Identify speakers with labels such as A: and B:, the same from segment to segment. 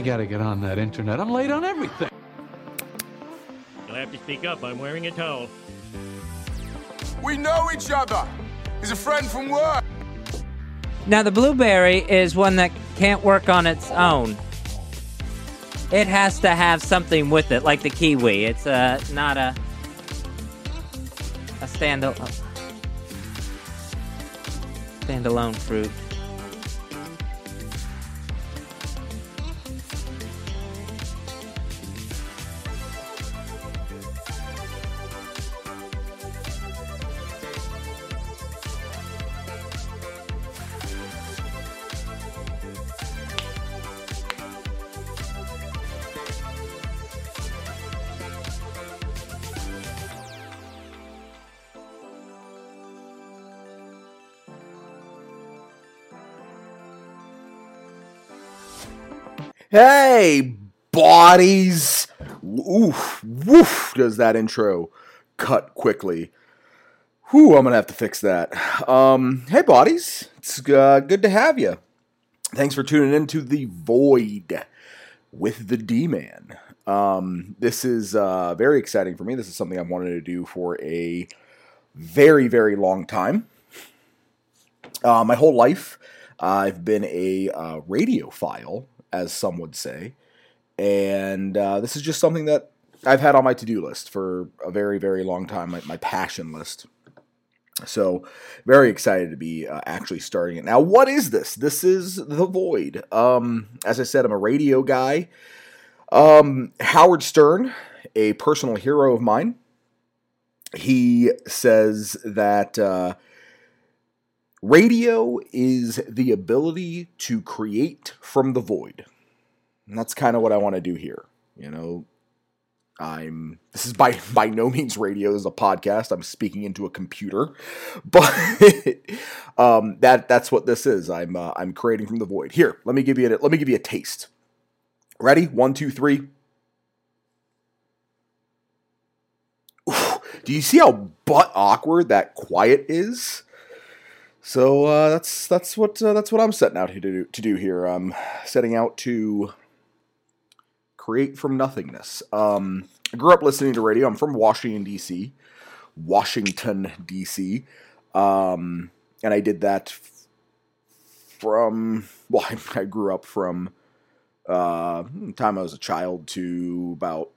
A: I gotta get on that internet. I'm late on everything.
B: You'll have to speak up. I'm wearing a towel.
C: We know each other. He's a friend from work.
D: Now, the blueberry is one that can't work on its own. It has to have something with it, like the kiwi. It's uh, not a a standalone standalone fruit.
E: Hey, Buddays! Oof, woof, does that intro cut quickly. Whew, I'm gonna have to fix that. Um, hey, Buddays, it's uh, good to have you. Thanks for tuning in to The Void with the D Man. Um, this is uh, very exciting for me. This is something I've wanted to do for a very, very long time. Uh, my whole life, I've been a uh, radiophile as some would say. And uh, this is just something that I've had on my to do list for a very, very long time, my, my passion list. So, very excited to be uh, actually starting it. Now, what is this? This is The Void. Um, as I said, I'm a radio guy. Um, Howard Stern, a personal hero of mine, he says that uh, Radio is the ability to create from the void. And that's kind of what I want to do here. You know, I'm this is by by no means radio this is a podcast. I'm speaking into a computer. But um, that that's what this is. I'm uh, I'm creating from the void. Here, let me give you a, let me give you a taste. Ready? One, two, three. Do you see how butt awkward that quiet is? So uh, that's that's what uh, that's what I'm setting out to do, to do here. I'm setting out to create from nothingness. Um, I grew up listening to radio. I'm from Washington D.C. Washington D.C. Um, and I did that f- from well, I, I grew up from uh, time I was a child to about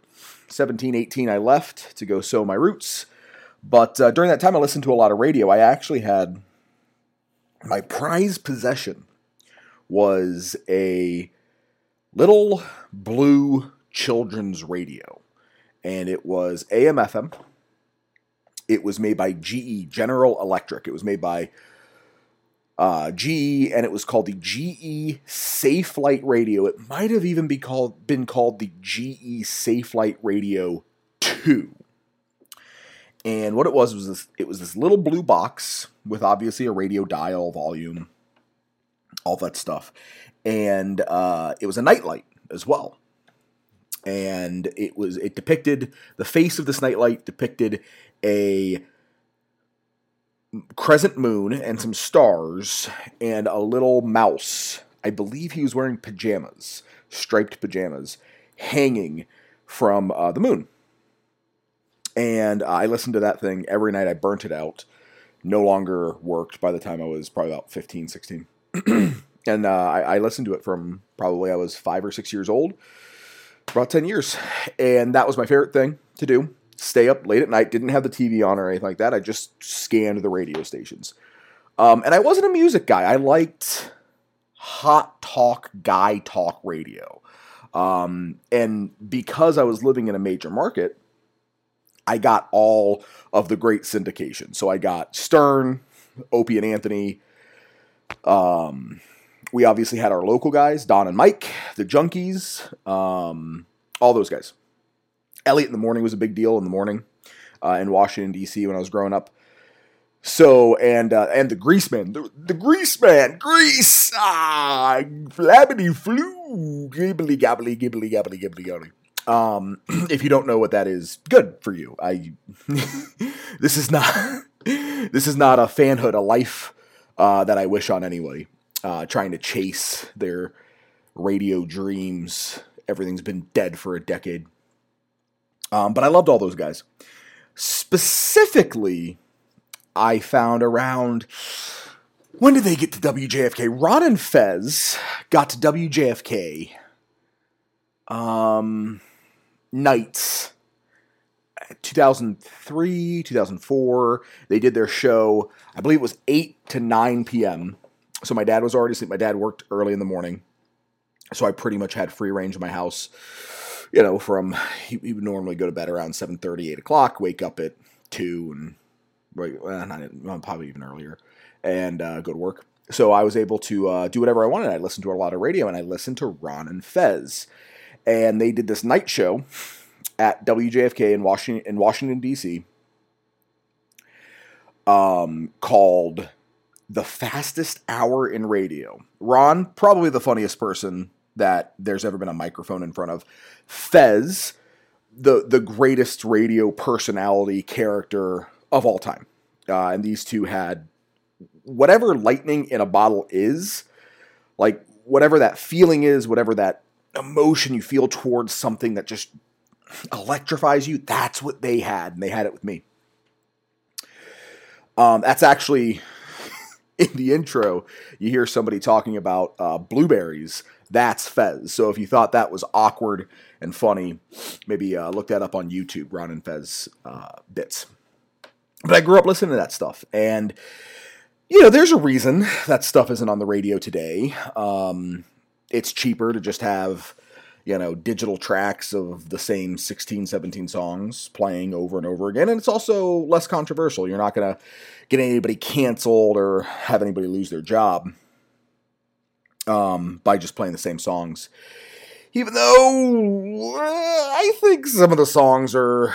E: 17, 18. I left to go sow my roots. But uh, during that time, I listened to a lot of radio. I actually had my prize possession was a little blue children's radio, and it was AM FM. It was made by GE General Electric. It was made by uh, GE, and it was called the GE Safelite Radio. It might have even be called been called the GE Safelite Radio Two. And what it was was this, it was this little blue box with obviously a radio dial, volume, all that stuff, and uh, it was a nightlight as well. And it was it depicted the face of this nightlight depicted a crescent moon and some stars and a little mouse. I believe he was wearing pajamas, striped pajamas, hanging from uh, the moon and I listened to that thing every night. I burnt it out. No longer worked by the time I was probably about 15, 16. and uh, I, I, listened to it from probably I was five or six years old, about 10 years. And that was my favorite thing to do. Stay up late at night, didn't have the TV on or anything like that. I just scanned the radio stations. Um, and I wasn't a music guy. I liked hot talk, guy talk radio. Um, and because I was living in a major market, I got all of the great syndication. So I got Stern, Opie and Anthony. Um, we obviously had our local guys, Don and Mike, the Junkies, um, all those guys. Elliot in the morning was a big deal in the morning uh, in Washington D.C. when I was growing up. So and uh, and the Grease Man, the, the Grease Man, Grease, ah, flabbity flu, gibbly gabbly gibbly gabbly gibbly gabbly. Um, if you don't know what that is, good for you. I this is not this is not a fanhood, a life uh, that I wish on anybody. Uh, trying to chase their radio dreams. Everything's been dead for a decade. Um, but I loved all those guys. Specifically, I found around when did they get to WJFK? Ron and Fez got to WJFK um, nights 2003, 2004. They did their show, I believe it was 8 to 9 p.m. So my dad was already asleep. My dad worked early in the morning. So I pretty much had free range in my house. You know, from he, he would normally go to bed around 7 8 o'clock, wake up at 2 and well, not, probably even earlier, and uh, go to work. So I was able to uh, do whatever I wanted. I listened to a lot of radio, and I listened to Ron and Fez, and they did this night show at WJFK in Washington in Washington D.C. Um, called the fastest hour in radio. Ron, probably the funniest person that there's ever been a microphone in front of. Fez, the the greatest radio personality character of all time. Uh, and these two had whatever lightning in a bottle is, like whatever that feeling is, whatever that emotion you feel towards something that just electrifies you, that's what they had. And they had it with me. Um, that's actually in the intro, you hear somebody talking about uh, blueberries. That's Fez. So if you thought that was awkward and funny, maybe uh, look that up on YouTube, Ron and Fez uh, bits. But I grew up listening to that stuff. And, you know, there's a reason that stuff isn't on the radio today. Um, it's cheaper to just have you know, digital tracks of the same 16, 17 songs playing over and over again. And it's also less controversial. You're not going to get anybody canceled or have anybody lose their job um, by just playing the same songs. Even though uh, I think some of the songs are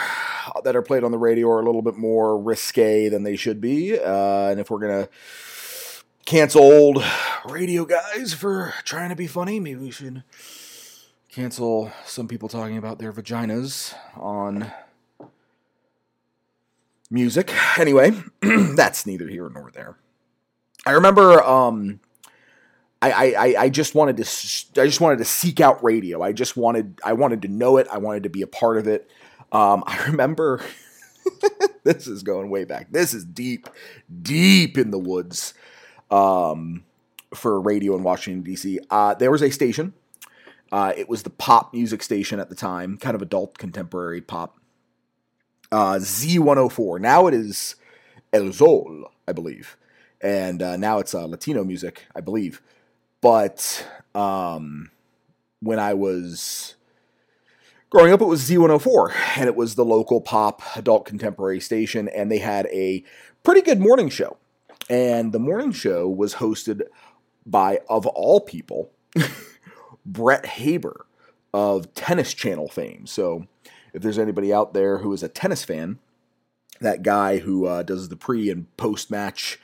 E: that are played on the radio are a little bit more risque than they should be. Uh, and if we're gonna cancel old radio guys for trying to be funny, maybe we should cancel some people talking about their vaginas on music. Anyway, that's neither here nor there. I remember um, I, I, I just wanted to I just wanted to seek out radio. I just wanted I wanted to know it. I wanted to be a part of it. Um, I remember this is going way back. This is deep, deep in the woods um, for radio in Washington D.C. Uh, there was a station uh, it was the pop music station at the time, kind of adult contemporary pop. Uh, Z104. Now it is El Zol, I believe. And uh, now it's uh, Latino music, I believe. But um, when I was growing up, it was Z104, and it was the local pop adult contemporary station, and they had a pretty good morning show. And the morning show was hosted by, of all people, Brett Haber of Tennis Channel fame. So, if there's anybody out there who is a tennis fan, that guy who uh, does the pre and post match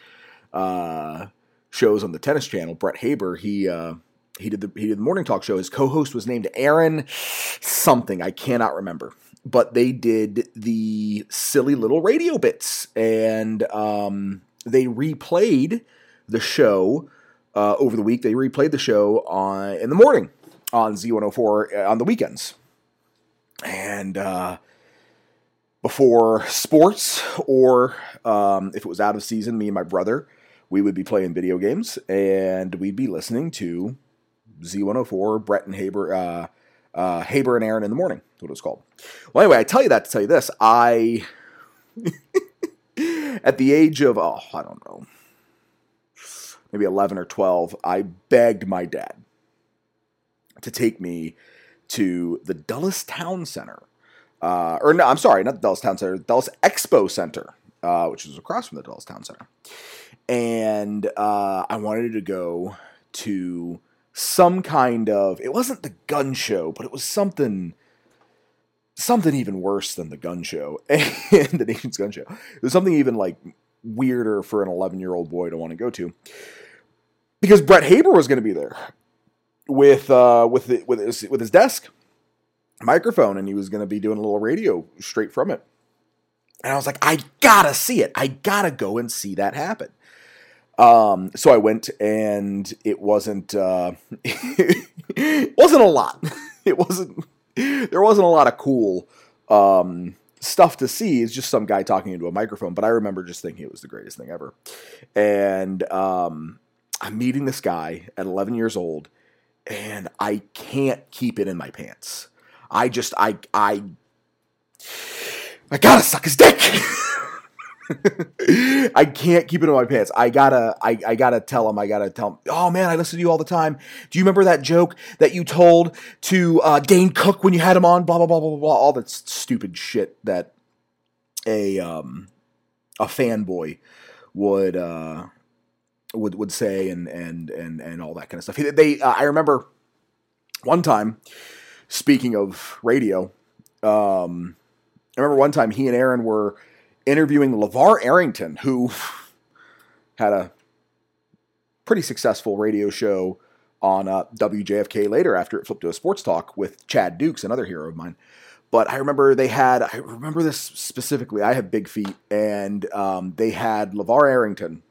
E: uh, shows on the Tennis Channel, Brett Haber, he uh, he did the he did the morning talk show. His co-host was named Aaron something I cannot remember, but they did the silly little radio bits, and um, they replayed the show uh, over the week. They replayed the show on in the morning on Z104 uh, on the weekends. And uh, before sports, or um, if it was out of season, me and my brother, we would be playing video games and we'd be listening to Z104, Brett and Haber, uh, uh, Haber and Aaron in the morning. what it was called. Well, anyway, I tell you that to tell you this. I, at the age of, oh, I don't know, maybe 11 or 12, I begged my dad to take me to the Dulles Town Center. Uh, or no, I'm sorry, not the Dulles Town Center, Dulles Expo Center, uh, which is across from the Dulles Town Center. And uh, I wanted to go to some kind of, it wasn't the gun show, but it was something something even worse than the gun show and the nation's gun show. It was something even like weirder for an 11 year old boy to want to go to because Brett Haber was going to be there with uh, with the, with his with his desk microphone, and he was going to be doing a little radio straight from it. And I was like, I gotta see it. I gotta go and see that happen. Um, so I went, and it wasn't uh, wasn't a lot. It wasn't. There wasn't a lot of cool um, stuff to see. It's just some guy talking into a microphone. But I remember just thinking it was the greatest thing ever. And um, I'm meeting this guy at 11 years old, and I can't keep it in my pants. I just I I I gotta suck his dick. I can't keep it in my pants. I gotta, I, I gotta tell him. I gotta tell him. Oh man, I listen to you all the time. Do you remember that joke that you told to uh, Dane Cook when you had him on? Blah blah blah blah blah. All that stupid shit that a um a fanboy would uh would would say and and and and all that kind of stuff. They, uh, I remember one time. Speaking of radio, um, I remember one time he and Aaron were interviewing LeVar Arrington, who had a pretty successful radio show on uh, WJFK later after it flipped to a sports talk with Chad Dukes, another hero of mine. But I remember they had, I remember this specifically. I have big feet, and um, they had LeVar Arrington.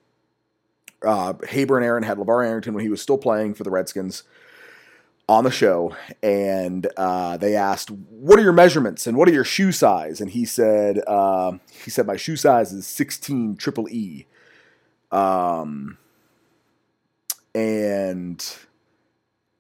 E: Uh, Haber and Aaron had LeVar Arrington when he was still playing for the Redskins on the show and uh, they asked what are your measurements and what are your shoe size? And he said uh, he said my shoe size is 16 triple e. Um, and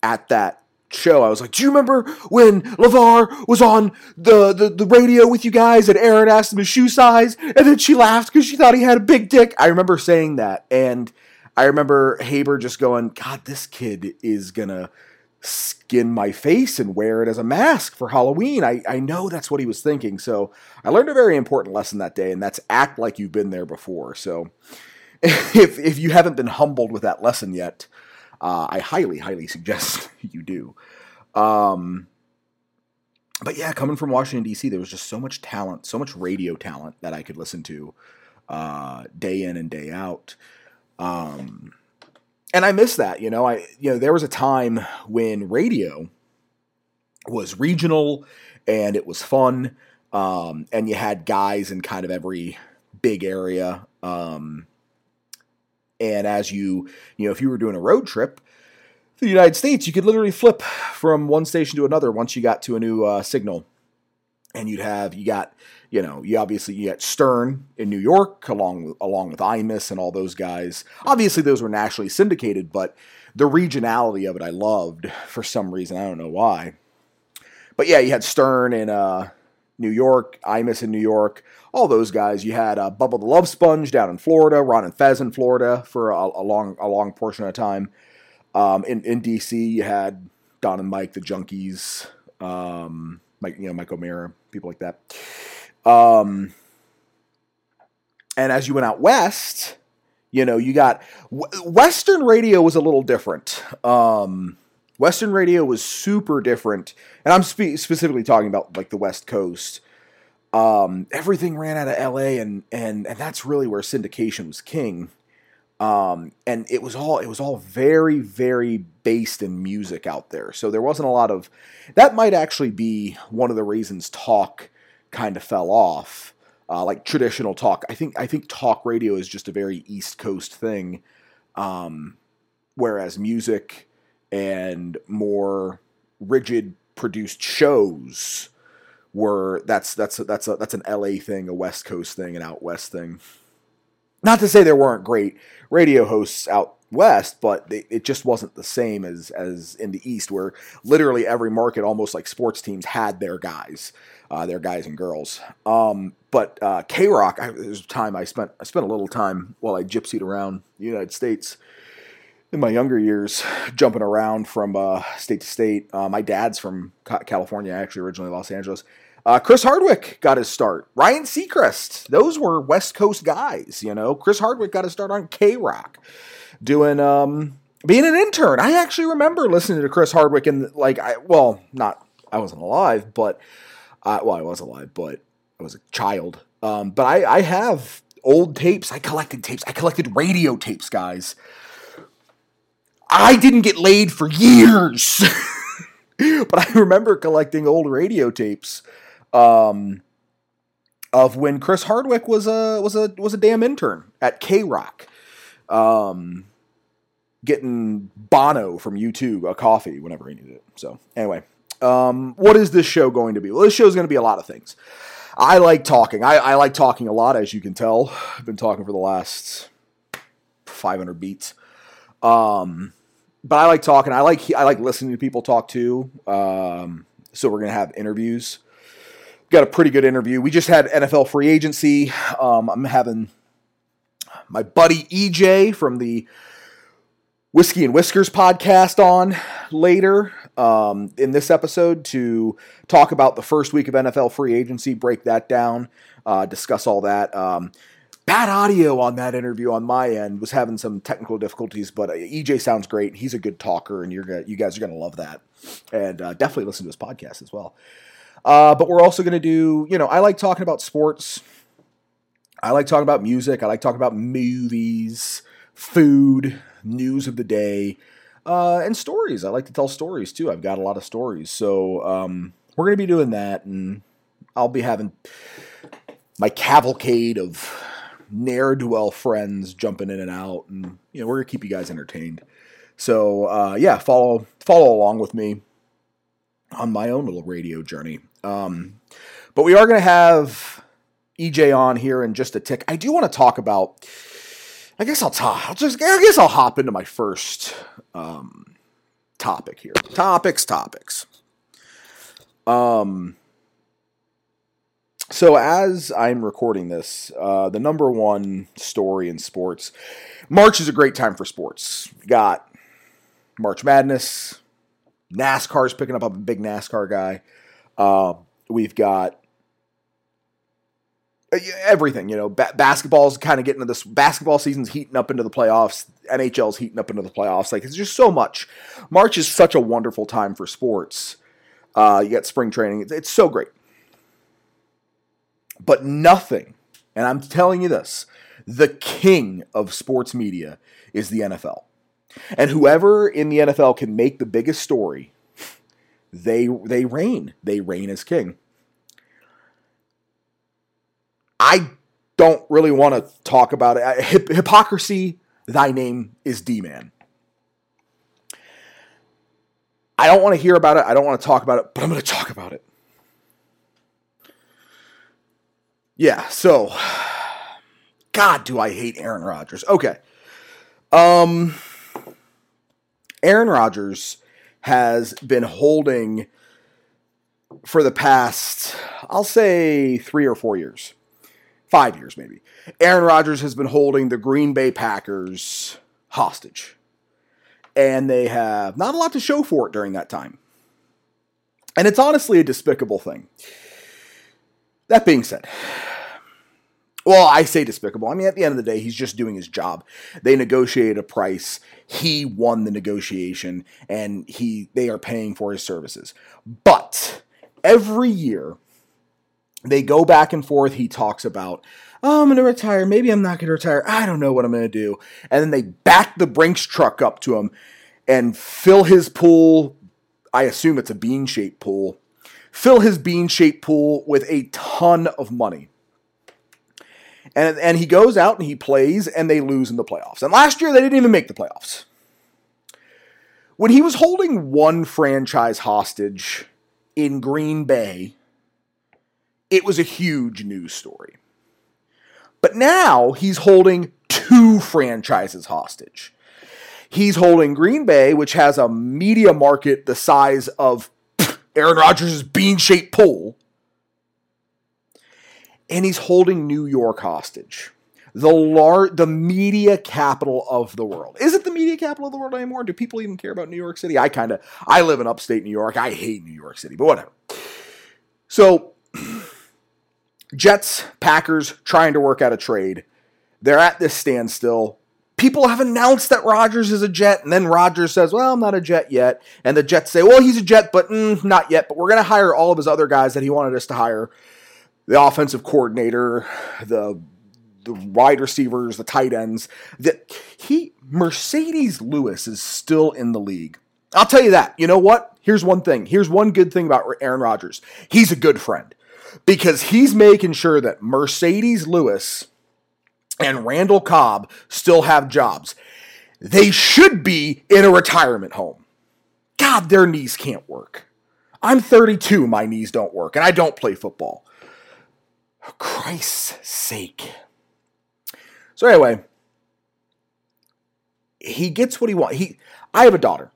E: at that show i was like do you remember when levar was on the, the, the radio with you guys and aaron asked him his shoe size? And then she laughed because she thought he had a big dick. I remember saying that and i remember haber just going god this kid is gonna skin my face and wear it as a mask for Halloween. I, I know that's what he was thinking. So I learned a very important lesson that day, and that's act like you've been there before. So if, if you haven't been humbled with that lesson yet, uh, I highly, highly suggest you do. Um, but yeah, coming from Washington, D.C., there was just so much talent, so much radio talent that I could listen to uh, day in and day out. Um, and I miss that. You know, I you know there was a time when radio was regional and it was fun, um, and you had guys in kind of every big area. Um, and as you you know, if you were doing a road trip, the United States, you could literally flip from one station to another once you got to a new uh, signal, and you'd have you got you know, you obviously you got Stern in New York along with, along with Imus and all those guys. Obviously, those were nationally syndicated, but the regionality of it I loved for some reason. I don't know why. But yeah, you had Stern in uh, New York, Imus in New York, all those guys. You had uh, Bubba the Love Sponge down in Florida, Ron and Fez in Florida for a, a long a long portion of time. Um, in in DC, you had Don and Mike, the Junkies, um, Mike, you know, Mike O'Meara, people like that. Um, and as you went out west, you know, you got Western radio was a little different. Um, Western radio was super different, and I'm spe- specifically talking about like the West Coast. Um, everything ran out of L.A. and and and that's really where syndication was king. Um, and it was all it was all very very based in music out there. So there wasn't a lot of that. Might actually be one of the reasons talk kind of fell off. Uh, like traditional talk, I think I think talk radio is just a very East Coast thing, um, whereas music and more rigid produced shows were that's that's that's a, that's an LA thing, a West Coast thing, an out west thing. Not to say there weren't great radio hosts out west, but it just wasn't the same as as in the east, where literally every market, almost like sports teams, had their guys uh, their guys and girls. Um, but uh, K Rock, there's a time I spent I spent a little time while I gypsied around the United States in my younger years, jumping around from uh, state to state. Uh, my dad's from California, actually originally Los Angeles. Uh, Chris Hardwick got his start. Ryan Seacrest, those were West Coast guys, you know. Chris Hardwick got his start on K Rock, doing um, being an intern. I actually remember listening to Chris Hardwick and like I well, not I wasn't alive, but uh, well, I was alive, but I was a child. Um, but I, I have old tapes. I collected tapes. I collected radio tapes, guys. I didn't get laid for years, but I remember collecting old radio tapes um, of when Chris Hardwick was a was a was a damn intern at K Rock. Um, getting Bono from U2 a coffee whenever he needed it. So, anyway, um, what is this show going to be? Well, this show is going to be a lot of things. I like talking. I, I like talking a lot, as you can tell. I've been talking for the last 500 beats. Um, but I like talking. I like I like listening to people talk too. Um, so we're gonna have interviews. Got a pretty good interview. We just had NFL free agency. Um, I'm having my buddy EJ from the Whiskey and Whiskers podcast on later um, in this episode to talk about the first week of NFL free agency, break that down, uh, discuss all that. Um, bad audio on that interview on my end was having some technical difficulties, but uh, EJ sounds great. He's a good talker, and you're gonna, you guys are gonna love that, and uh, definitely listen to his podcast as well. Uh, but we're also gonna do, you know, I like talking about sports. I like talking about music. I like talking about movies, food, news of the day, uh, and stories. I like to tell stories too. I've got a lot of stories, so um, we're gonna be doing that, and I'll be having my cavalcade of ne'er do well friends jumping in and out, and you know we're gonna keep you guys entertained. So uh, yeah, follow follow along with me on my own little radio journey. Um, but we are gonna have EJ on here in just a tick. I do want to talk about. I guess I'll talk. I'll just. I guess I'll hop into my first um, topic here. Topics, topics. Um. So as I'm recording this, uh, the number one story in sports, March is a great time for sports. We got March Madness, NASCAR's picking up. I'm a big NASCAR guy. Uh, we've got uh, everything. You know, ba- basketball's kind of getting into this. Basketball season's heating up into the playoffs. NHL's heating up into the playoffs. Like it's just so much. March is such a wonderful time for sports. Uh, you got spring training. It's, it's so great. But nothing, and I'm telling you this, the king of sports media is the NFL. And whoever in the NFL can make the biggest story, they they reign. They reign as king. I don't really want to talk about it. Hip- hypocrisy, thy name is D man. I don't want to hear about it. I don't want to talk about it, but I'm going to talk about it. Yeah, so God, do I hate Aaron Rodgers. Okay. Um Aaron Rodgers has been holding for the past I'll say 3 or 4 years. 5 years maybe. Aaron Rodgers has been holding the Green Bay Packers hostage. And they have not a lot to show for it during that time. And it's honestly a despicable thing. That being said, well, I say despicable. I mean, at the end of the day, he's just doing his job. They negotiated a price. He won the negotiation, and he they are paying for his services. But every year, they go back and forth. He talks about, oh, I'm going to retire. Maybe I'm not going to retire. I don't know what I'm going to do. And then they back the Brinks truck up to him and fill his pool. I assume it's a bean shaped pool fill his bean shaped pool with a ton of money. And, and he goes out and he plays and they lose in the playoffs. And last year they didn't even make the playoffs. When he was holding one franchise hostage in Green Bay, it was a huge news story. But now he's holding two franchises hostage. He's holding Green Bay, which has a media market the size of Aaron Rodgers' bean shaped pool. And he's holding New York hostage. The lar- the media capital of the world. Is it the media capital of the world anymore? Do people even care about New York City? I kind of I live in upstate New York. I hate New York City, but whatever. So Jets, Packers trying to work out a trade. They're at this standstill people have announced that Rodgers is a Jet, and then Rodgers says, "Well, I'm not a Jet yet," and the Jets say, "Well, he's a Jet, but mm, not yet. But we're going to hire all of his other guys that he wanted us to hire: the offensive coordinator, the the wide receivers, the tight ends. That he Mercedes Lewis is still in the league. I'll tell you that. You know what? Here's one thing. Here's one good thing about Aaron Rodgers. He's a good friend because he's making sure that Mercedes Lewis and Randall Cobb still have jobs. they should be in a retirement home. God, their knees can't work. I'm 32, my knees don't work, and I don't play football. For Christ's sake. So anyway, he gets what he wants. He I have a daughter.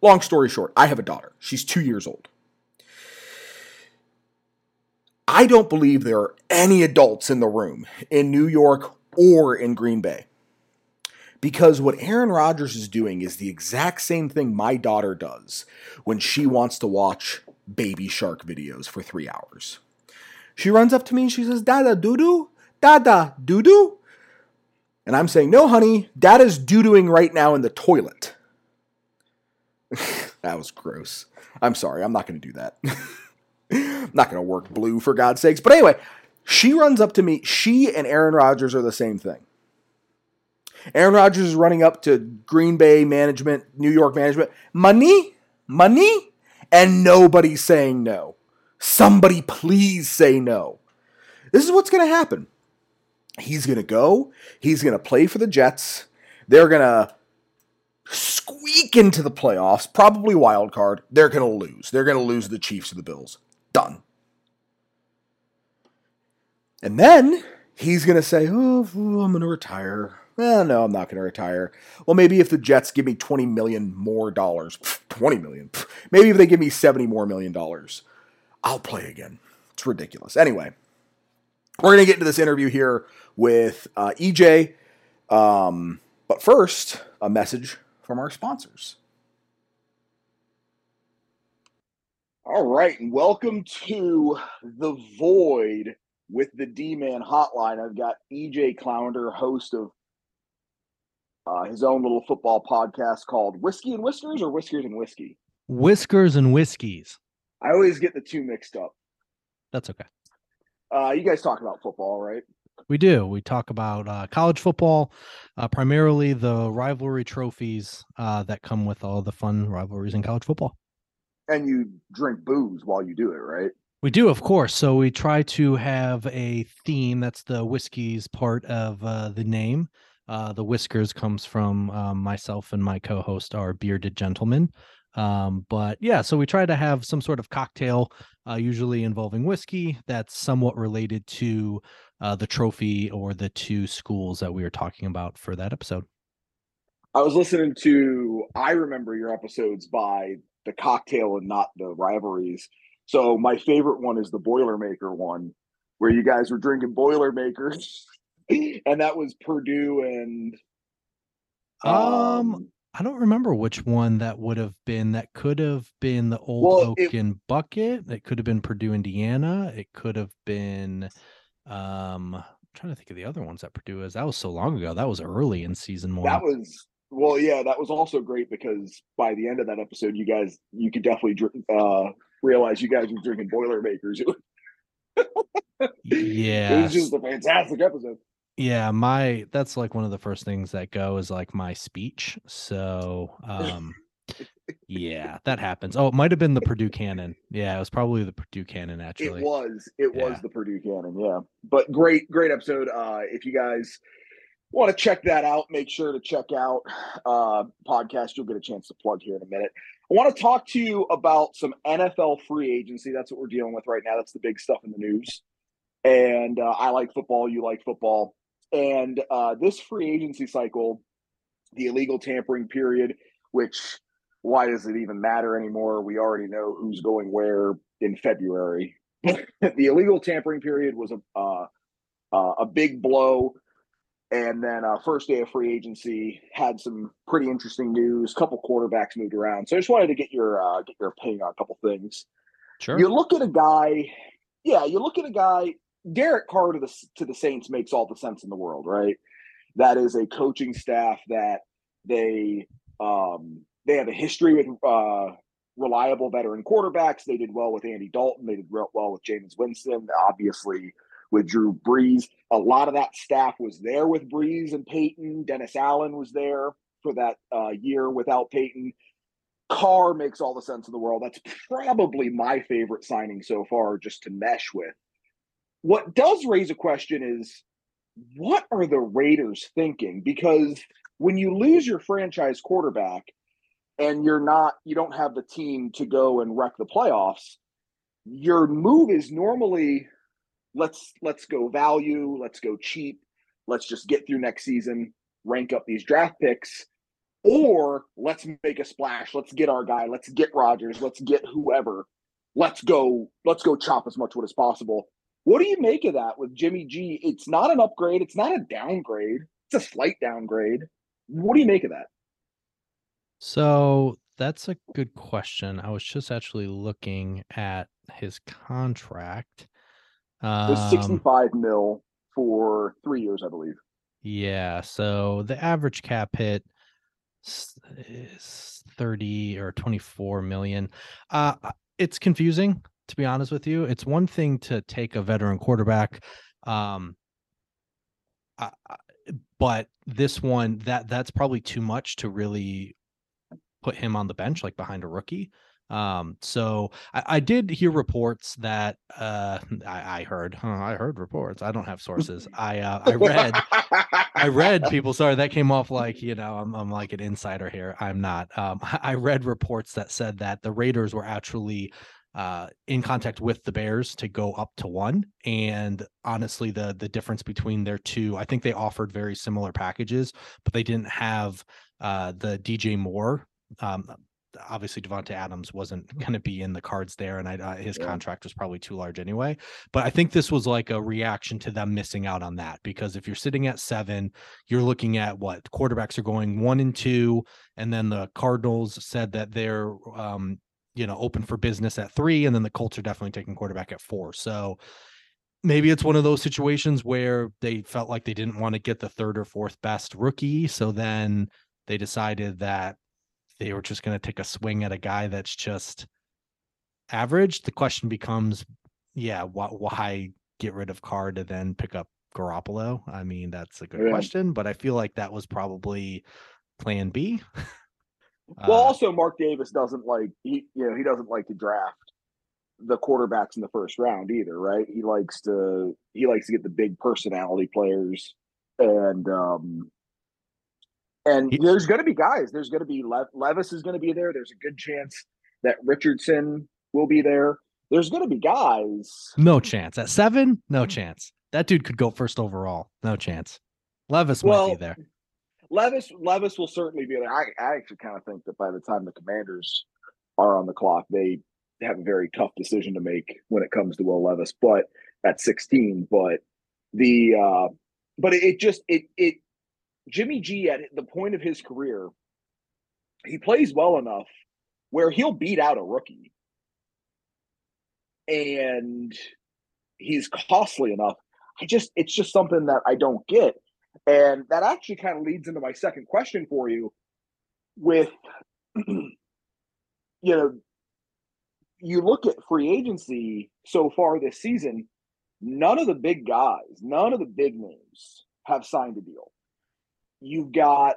E: Long story short, I have a daughter. She's 2 years old. I don't believe there are any adults in the room in New York or in Green Bay. Because what Aaron Rodgers is doing is the exact same thing my daughter does when she wants to watch baby shark videos for three hours. She runs up to me and she says, Dada, doo doo? Dada, doo doo? And I'm saying, No, honey, Dada's doo dooing right now in the toilet. that was gross. I'm sorry, I'm not going to do that. I'm not going to work blue for God's sakes. But anyway, she runs up to me. She and Aaron Rodgers are the same thing. Aaron Rodgers is running up to Green Bay management, New York management. Money? Money? And nobody's saying no. Somebody please say no. This is what's going to happen. He's going to go. He's going to play for the Jets. They're going to squeak into the playoffs, probably wild card. They're going to lose. They're going to lose the Chiefs or the Bills. Done. And then he's going to say, Oh, I'm going to retire. Well, no, I'm not going to retire. Well, maybe if the Jets give me 20 million more dollars, 20 million, maybe if they give me 70 more million dollars, I'll play again. It's ridiculous. Anyway, we're going to get into this interview here with uh, EJ. Um, but first, a message from our sponsors. All right, and welcome to The Void with the D Man Hotline. I've got EJ Klawender, host of uh, his own little football podcast called Whiskey and Whiskers or Whiskers and Whiskey.
F: Whiskers and Whiskeys.
E: I always get the two mixed up.
F: That's okay.
E: Uh, you guys talk about football, right?
F: We do. We talk about uh, college football, uh, primarily the rivalry trophies uh, that come with all the fun rivalries in college football.
E: And you drink booze while you do it, right?
F: We do, of course. So we try to have a theme. That's the whiskeys part of uh, the name. Uh, the whiskers comes from um, myself and my co-host, our bearded gentleman. Um, but yeah, so we try to have some sort of cocktail, uh, usually involving whiskey, that's somewhat related to uh, the trophy or the two schools that we were talking about for that episode.
E: I was listening to, I remember your episodes by the cocktail and not the rivalries. So my favorite one is the Boilermaker one, where you guys were drinking Boilermakers, and that was Purdue and
F: Um, I don't remember which one that would have been. That could have been the old
E: Well,
F: Oak
E: it-
F: and Bucket. It could have been Purdue, Indiana. It could have been. Um, I'm trying to think of the other ones that Purdue is. That was so long ago. That was early in season one.
E: that was well, yeah, that was also great because by the end of that episode, you guys you could definitely uh, realize you guys were drinking Boilermakers.
F: Yeah,
E: it was just a fantastic episode.
F: Yeah. My that's like one of the first things that go is like my speech. So, um, yeah, that happens. Oh, it might have been the Purdue Cannon. Yeah, it was probably the Purdue Cannon. Actually,
E: It was. It was the Purdue Cannon. Yeah. But great, great episode. Uh, if you guys want to check that out, make sure to check out uh, podcast. You'll get a chance to plug here in a minute. I want to talk to you about some NFL free agency. That's what we're dealing with right now. That's the big stuff in the news. And uh, I like football. You like football. And uh, this free agency cycle, the illegal tampering period, which why does it even matter anymore? We already know who's going where in February. the illegal tampering period was a uh, uh, a big blow, and then uh, first day of free agency had some pretty interesting news. A couple quarterbacks moved around, so I just wanted to get your uh, get your opinion on a couple things.
F: sure.
E: You look at a guy, yeah, you look at a guy. Derek Carr to the to the Saints makes all the sense in the world, right? That is a coaching staff that they um, they have a history with uh, reliable veteran quarterbacks. They did well with Andy Dalton. They did well with Jameis Winston. Obviously, with Drew Brees, a lot of that staff was there with Brees and Payton. Dennis Allen was there for that uh, year without Payton. Carr makes all the sense in the world. That's probably my favorite signing so far, just to mesh with. What does raise a question is what are the Raiders thinking? Because when you lose your franchise quarterback and you're not, you don't have the team to go and wreck the playoffs, your move is normally let's let's go value, let's go cheap, let's just get through next season, rank up these draft picks, or let's make a splash, let's get our guy, let's get Rodgers, let's get whoever, let's go, let's go chop as much wood as possible. What do you make of that with Jimmy G? It's not an upgrade, it's not a downgrade, it's a slight downgrade. What do you make of that?
F: So that's a good question. I was just actually looking at his contract.
E: It was
F: Um,
E: 65 mil for three years, I believe.
F: Yeah, so the average cap hit is 30 or 24 million. Uh, it's confusing to be honest with you. It's one thing to take a veteran quarterback um I- I- but this one that that's probably too much to really put him on the bench like behind a rookie. Um, so I, I did hear reports that uh I, I heard, huh, I heard reports. I don't have sources. I uh I read I read people. Sorry, that came off like you know I'm I'm like an insider here. I'm not. Um, I read reports that said that the Raiders were actually uh, in contact with the Bears to go up to one. And honestly, the the difference between their two, I think they offered very similar packages, but they didn't have uh, the DJ Moore. Um, obviously, Davante Adams wasn't going to be in the cards there, and I, uh, his
E: Yeah.
F: contract was probably too large anyway. But I think this was like a reaction to them missing out on that because if you're sitting at seven, you're looking at what quarterbacks are going one and two, and then the Cardinals said that they're um, you know open for business at three, and then the Colts are definitely taking quarterback at four. So maybe it's one of those situations where they felt like they didn't want to get the third or fourth best rookie, so then they decided that they were just going to take a swing at a guy that's just average. The question becomes, yeah, why, why get rid of Carr to then pick up Garoppolo? I mean, that's a good
E: Yeah.
F: question, but I feel like that was probably plan B.
E: Well,
F: Uh,
E: also Mark Davis doesn't like he you know he doesn't like to draft the quarterbacks in the first round either, right? He likes to he likes to get the big personality players, and um, and
F: He-
E: there's going to be guys. There's going to be Le- Levis is going to be there. There's a good chance that Richardson will be there. There's going to be guys.
F: no chance at seven. No chance. That dude could go first overall. No chance. Levis might be there.
E: Levis Levis will certainly be there. I, I actually kind of think that by the time the Commanders are on the clock, they have a very tough decision to make when it comes to Will Levis. But at 16, but the uh, but it, it just it it Jimmy G at the point of his career, he plays well enough where he'll beat out a rookie, and he's costly enough. I just it's just something that I don't get. And that actually kind of leads into my second question for you with you know you look at free agency so far this season none of the big guys none of the big names have signed a deal. You've got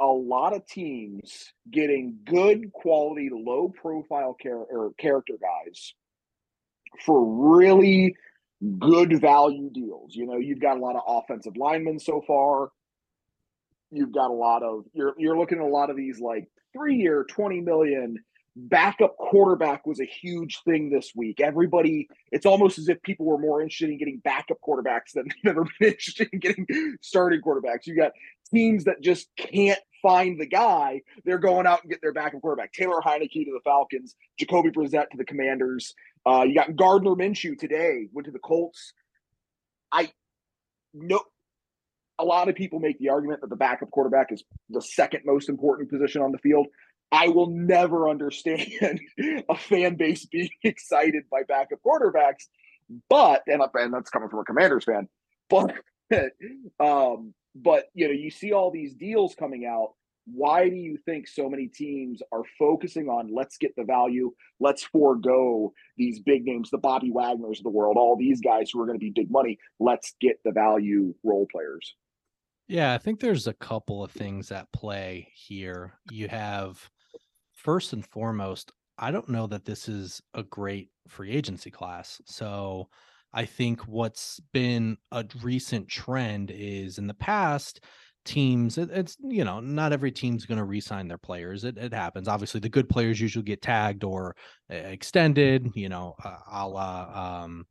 E: a lot of teams getting good quality low profile character guys for really good value deals. You know, you've got a lot of offensive linemen so far. You've got a lot of you're you're looking at a lot of these like three year, 20 million backup quarterback was a huge thing this week. Everybody, it's almost as if people were more interested in getting backup quarterbacks than they've ever been interested in getting starting quarterbacks. You got teams that just can't find the guy. They're going out and get their backup quarterback. Taylor Heinicke to the Falcons, Jacoby Brissett to the Commanders. Uh, you got Gardner Minshew today, went to the Colts. I know a lot of people make the argument that the backup quarterback is the second most important position on the field. I will never understand a fan base being excited by backup quarterbacks, but and, and that's coming from a Commanders fan, but um, but you know you see all these deals coming out. Why do you think so many teams are focusing on let's get the value, let's forego these big names, the Bobby Wagners of the world, all these guys who are going to be big money. Let's get the value role players.
F: Yeah, I think there's a couple of things at play here. You have first and foremost, I don't know that this is a great free agency class. So I think what's been a recent trend is in the past, teams it, it's you know not every team's going to re-sign their players it, it happens obviously the good players usually get tagged or uh, extended you know uh, a la um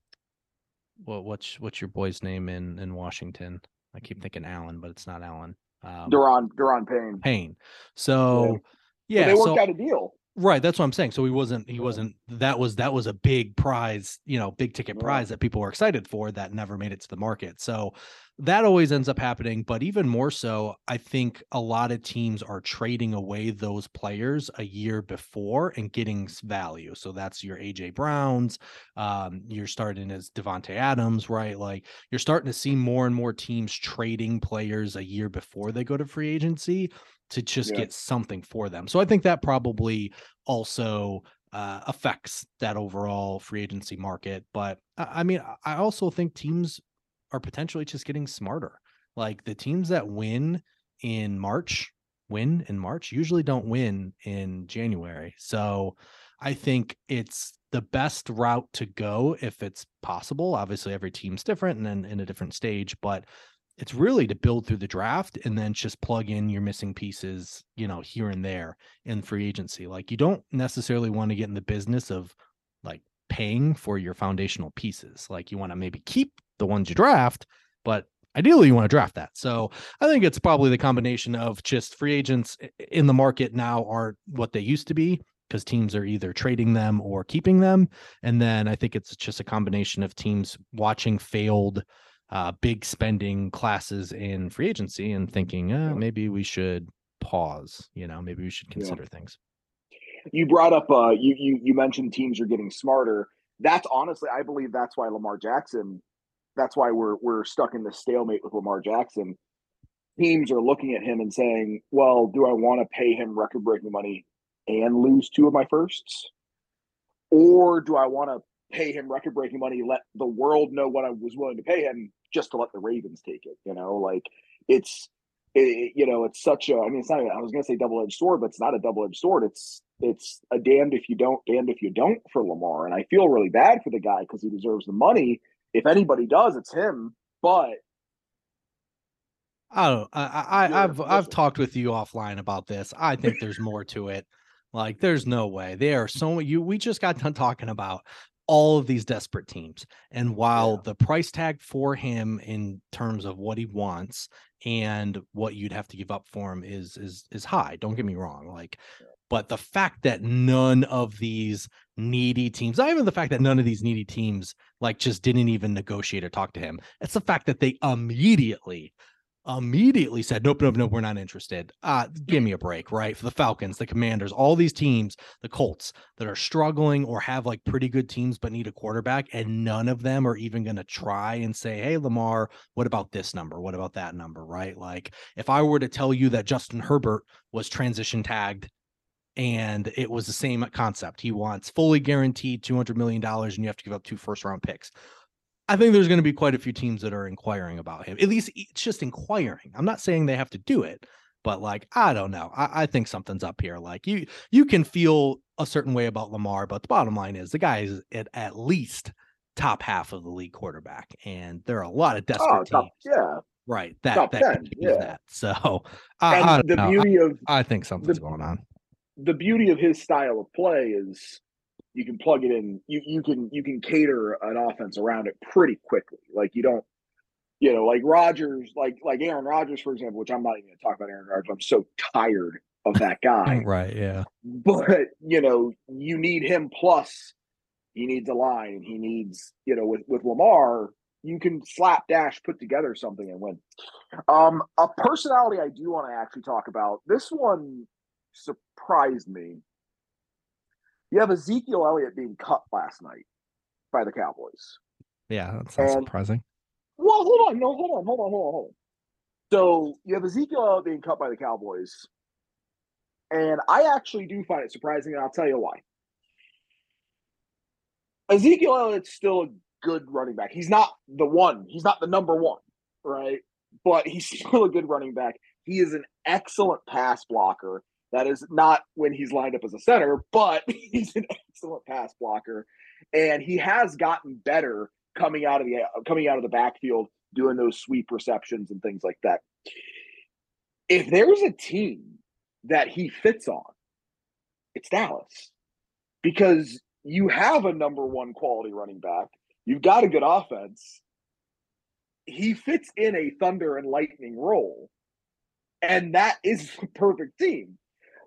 F: what what's what's your boy's name in in washington i keep thinking allen but it's not allen um,
E: Daron Daron Payne.
F: Payne. So
E: Yeah.
F: yeah,
E: they worked
F: so,
E: out a deal.
F: Right. That's what I'm saying. So he wasn't. He wasn't. That was that was a big prize. You know, big ticket prize that people were excited for that never made it to the market. So that always ends up happening. But even more so, I think a lot of teams are trading away those players a year before and getting value. So that's your AJ Browns. Um, you're starting as Davante Adams, right? Like you're starting to see more and more teams trading players a year before they go to free agency to just
E: Yeah.
F: get something for them. So I think that probably also uh, affects that overall free agency market. But I mean, I- I also think teams are potentially just getting smarter. Like the teams that win in March, win in March, usually don't win in January. So I think it's the best route to go if it's possible. Obviously, every team's different and then in a different stage, but it's really to build through the draft and then just plug in your missing pieces, you know, here and there in free agency. Like you don't necessarily want to get in the business of like paying for your foundational pieces. Like you want to maybe keep the ones you draft, but ideally you want to draft that. So I think it's probably the combination of just free agents in the market now aren't what they used to be because teams are either trading them or keeping them. And then I think it's just a combination of teams watching failed uh, big spending classes in free agency and thinking, uh,
E: Yeah.
F: maybe we should pause. You know, maybe we should
E: Yeah.
F: consider things.
E: You brought up uh you you you mentioned teams are getting smarter. That's honestly I believe that's why Lamar Jackson that's why we're we're stuck in the stalemate with Lamar Jackson. Teams are looking at him and saying, "Well, do I want to pay him record-breaking money and lose two of my firsts, or do I want to pay him record-breaking money, let the world know what I was willing to pay him, just to let the Ravens take it?" You know, like it's it, you know, it's such a. I mean, it's not. I was going to say double-edged sword, but it's not a double-edged sword. It's it's a damned if you don't, damned if you don't for Lamar, and I feel really bad for the guy because he deserves the money. If anybody does, it's him. But
F: I don't. I, I, I've I've talked with you offline about this. I think there's more to it. Like, there's no way. There are so you. We just got done talking about all of these desperate teams, and while
E: Yeah.
F: the price tag for him in terms of what he wants and what you'd have to give up for him is is is high. Don't get me wrong. Like, but the fact that none of these needy teams, not even the fact that none of these needy teams like just didn't even negotiate or talk to him. It's the fact that they immediately immediately said, Nope, nope, nope, we're not interested. Uh, give me a break, right? For the Falcons, the Commanders, all these teams, the Colts that are struggling or have like pretty good teams but need a quarterback, and none of them are even going to try and say, Hey, Lamar, what about this number? What about that number? Right? Like, if I were to tell you that Justin Herbert was transition tagged and it was the same concept, he wants fully guaranteed $200 million and you have to give up two first round picks. I think there's going to be quite a few teams that are inquiring about him. At least it's just inquiring. I'm not saying they have to do it, but like I don't know. I, I think something's up here. Like you, you can feel a certain way about Lamar, but the bottom line is the guy is at, at least top half of the league quarterback, and there are a lot of oh, desperate
E: oh,
F: teams,
E: yeah.
F: right? That
E: top
F: that
E: 10, yeah.
F: that. So I, I don't
E: the
F: know. I-
E: beauty of
F: I, think something's going on.
E: the beauty of his style of play is you can plug it in. You you can you can cater an offense around it pretty quickly. Like you don't you know like Rodgers like like Aaron Rodgers for example which I'm not even going to talk about Aaron Rodgers I'm so tired of that guy.
F: Right? Yeah.
E: but you know you need him plus he needs a line. He needs you know with with Lamar you can slapdash put together something and win. Um a personality I do want to actually talk about this one surprised me you have Ezekiel Elliott being cut last night by the Cowboys
F: Yeah. That sounds
E: And-
F: surprising.
E: well hold on no hold on hold on hold on hold on so you have Ezekiel Elliott being cut by the Cowboys and I actually do find it surprising, and I'll tell you why. Ezekiel Elliott's still a good running back. He's not the one. He's not the number one, right? But he's still a good running back. He is an excellent pass blocker. That is not when he's lined up as a center, but he's an excellent pass blocker. And he has gotten better coming out of the coming out of the backfield, doing those sweep receptions and things like that. If there's a team that he fits on, it's Dallas. Because you have a number one quality running back, you've got a good offense. He fits in a thunder and lightning role. And that is the perfect team.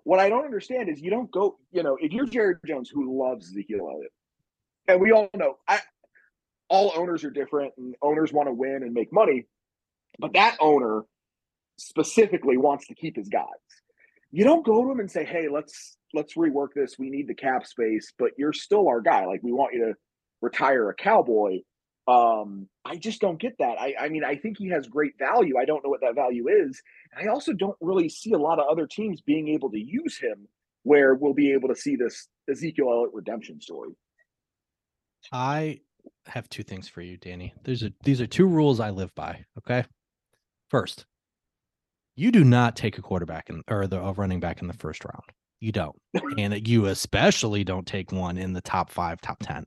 E: What I don't understand is you don't go, you know, if you're Jared Jones who loves Ezekiel Elliott, and we all know I all owners are different and owners want to win and make money, but that owner specifically wants to keep his guys. You don't go to him and say, "Hey, let's let's rework this. We need the cap space, but you're still our guy. Like we want you to retire a cowboy." Um, I just don't get that. I, I mean, I think he has great value. I don't know what that value is. I also don't really see a lot of other teams being able to use him where we'll be able to see this Ezekiel Elliott redemption story.
F: I have two things for you, Danny. There's a these are two rules I live by. Okay. First, you do not take a quarterback in or the a running back in the first round. You don't. and you especially don't take one in the top five, top 10.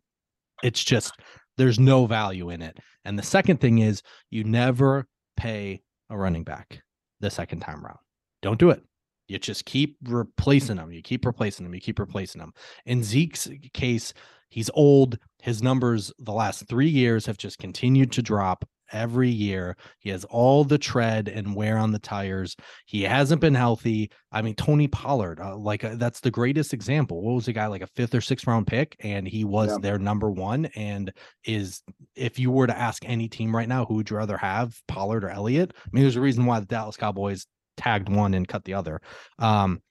F: It's just there's no value in it. And the second thing is you never pay a running back the second time around. Don't do it. You just keep replacing them. You keep replacing them. You keep replacing them. In Zeke's case, he's old. His numbers the last three years have just continued to drop every year. He has all the tread and wear on the tires. He hasn't been healthy. I mean, Tony Pollard, uh, like uh, that's the greatest example. What was the guy like a fifth or sixth round pick, and he was
E: Yeah.
F: their number one. And is if you were to ask any team right now, who would you rather have, Pollard or Elliott? I mean, there's a reason why the Dallas Cowboys tagged one and cut the other. Um,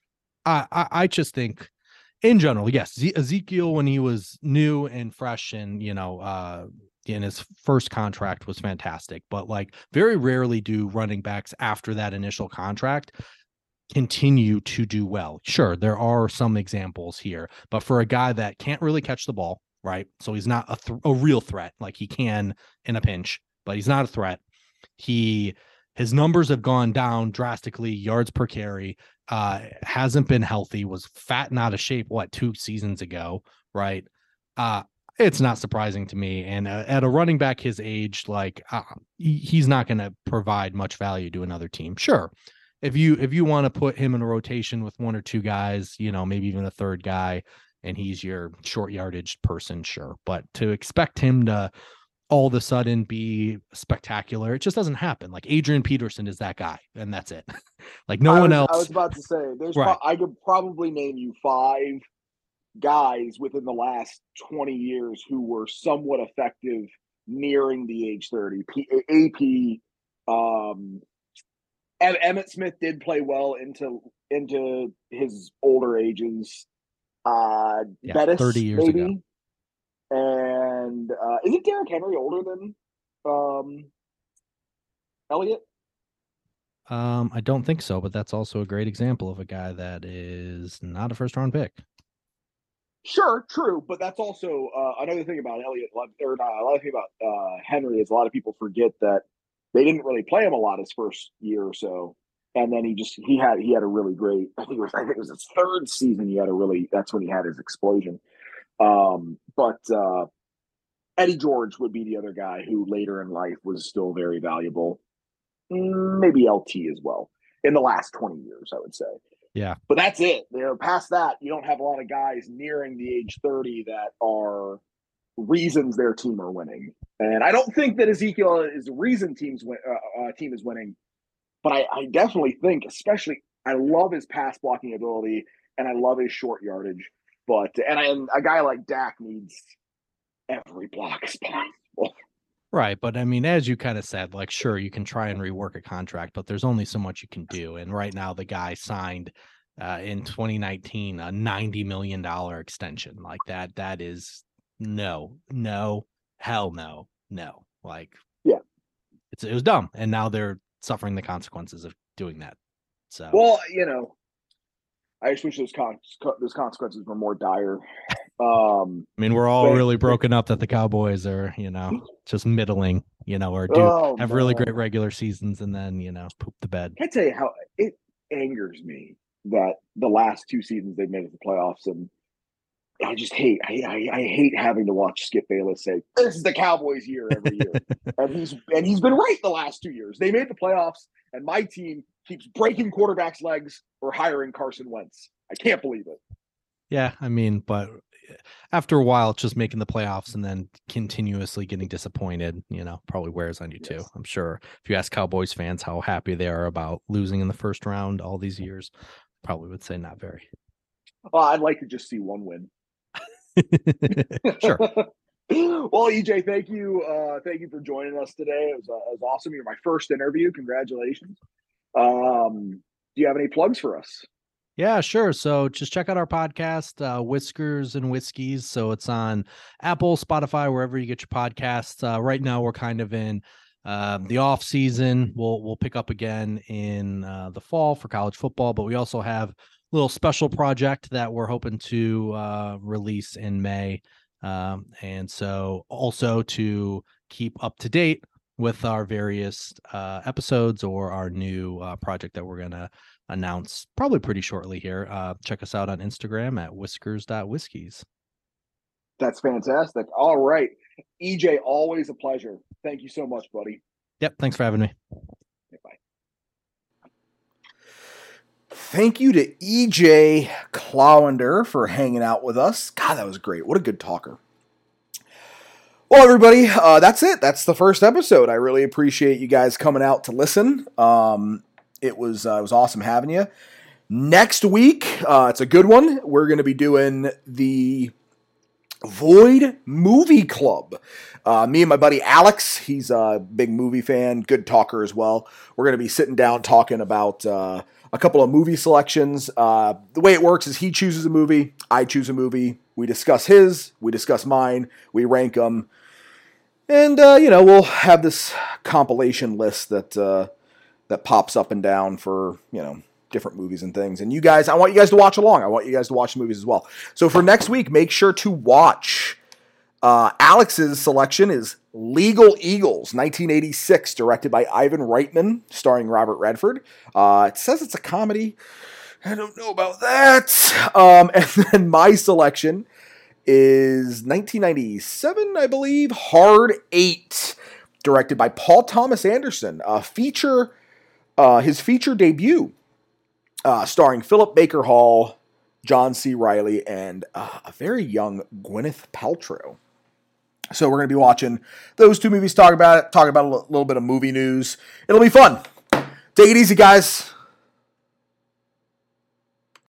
F: I I, I just think. In general, yes, Ezekiel when he was new and fresh and you know uh in his first contract was fantastic, but like very rarely do running backs after that initial contract continue to do well. Sure, there are some examples here, but for a guy that can't really catch the ball, right? So he's not a, th- a real threat like he can in a pinch, but he's not a threat. He his numbers have gone down drastically, yards per carry. Uh, hasn't been healthy. Was fat and out of shape. What two seasons ago, right? Uh, it's not surprising to me. And uh, at a running back his age, like uh, he- he's not going to provide much value to another team. Sure, if you if you want to put him in a rotation with one or two guys, you know, maybe even a third guy, and he's your short yardage person, sure. But to expect him to all of a sudden be spectacular, it just doesn't happen. Like Adrian Peterson is that guy, and that's it. like no
E: I
F: one else.
E: I was about to say, there's
F: Right.
E: pro- I could probably name you five guys within the last 20 years who were somewhat effective nearing the age 30. P- AP, um, Em- Emmitt Smith did play well into into his older ages. Uh,
F: Yeah,
E: Bettis,
F: 30 years
E: maybe.
F: ago.
E: And uh, isn't Derrick Henry older than um, Elliott?
F: Um, I don't think so, but that's also a great example of a guy that is not a first round pick.
E: Sure, true, but that's also uh, another thing about Elliott, or not, a lot of thing about uh, Henry is a lot of people forget that they didn't really play him a lot his first year or so, and then he just he had he had a really great. I think it was I think it was his third season. He had a really that's when he had his explosion. Um, but uh, Eddie George would be the other guy who later in life was still very valuable. Maybe LT as well in the last twenty years, I would say.
F: Yeah.
E: But that's it. Know, past that, you don't have a lot of guys nearing the age 30 that are reasons their team are winning. And I don't think that Ezekiel is the reason teams win, uh, uh, team is winning. But I, I definitely think, especially, I love his pass blocking ability and I love his short yardage. But and, I, and a guy like Dak needs every block as possible.
F: Right. But I mean, as you kind of said, like, sure, you can try and rework a contract, but there's only so much you can do. And right now, the guy signed uh, in 2019 a $90 million extension. Like that, that is no, no, hell no, no. Like,
E: Yeah.
F: it's, it was dumb. And now they're suffering the consequences of doing that. So,
E: Well, you know, I just wish those con- those consequences were more dire. Um,
F: I mean, we're all
E: but-
F: really broken up that the Cowboys are, you know, just middling, you know, or do
E: oh,
F: have really great regular seasons and then, you know, poop the bed.
E: I tell you how it angers me that the last two seasons they've made it to the playoffs and I just hate I, I, I hate having to watch Skip Bayless say this is the Cowboys year every year, and he's and he's been right the last two years. They made the playoffs, and my team keeps breaking quarterbacks' legs or hiring Carson Wentz. I can't believe it.
F: Yeah, I mean, but after a while, just making the playoffs and then continuously getting disappointed, you know, probably wears on you too. I'm sure if you ask Cowboys fans how happy they are about losing in the first round all these years, probably would say not very.
E: Uh, I'd like to just see one win.
F: sure.
E: well, EJ, thank you, uh, thank you for joining us today. It was, uh, it was awesome. You're my first interview. Congratulations. Um, do you have any plugs for us?
F: Yeah, sure. So just check out our podcast, uh, Whiskers and Whiskeys. So it's on Apple, Spotify, wherever you get your podcasts. Uh, right now, we're kind of in um, the off season. We'll we'll pick up again in uh, the fall for college football, but we also have a little special project that we're hoping to uh, release in May. Um, and so also to keep up to date with our various uh, episodes or our new uh, project that we're gonna announce probably pretty shortly here. Uh, check us out on Instagram at whiskers.whiskies.
E: That's fantastic. All right. EJ, always a pleasure. Thank you so much, buddy.
F: Yep. Thanks for having me.
E: Bye. Thank you to EJ Klawender for hanging out with us. God, that was great. What a good talker. Well, everybody, uh, that's it. That's the first episode. I really appreciate you guys coming out to listen. Um, it was uh, it was awesome having you. Next week, uh, it's a good one. We're going to be doing the Void Movie Club. Uh, me and my buddy Alex, he's a big movie fan, good talker as well. We're going to be sitting down talking about uh, a couple of movie selections. Uh, the way it works is he chooses a movie, I choose a movie. We discuss his, we discuss mine, we rank them, and uh, you know we'll have this compilation list that uh, that pops up and down for you know different movies and things. And you guys, I want you guys to watch along. I want you guys to watch the movies as well. So for next week, make sure to watch. Uh, Alex's selection is Legal Eagles, 1986, directed by Ivan Reitman, starring Robert Redford. Uh, it says it's a comedy. I don't know about that. Um, and then my selection is 1997, I believe, Hard Eight, directed by Paul Thomas Anderson. A feature, uh, his feature debut, uh, starring Philip Baker Hall, John C. Reilly, and uh, a very young Gwyneth Paltrow. So we're going to be watching those two movies, talk about it, talk about a l- little bit of movie news. It'll be fun. Take it easy, guys.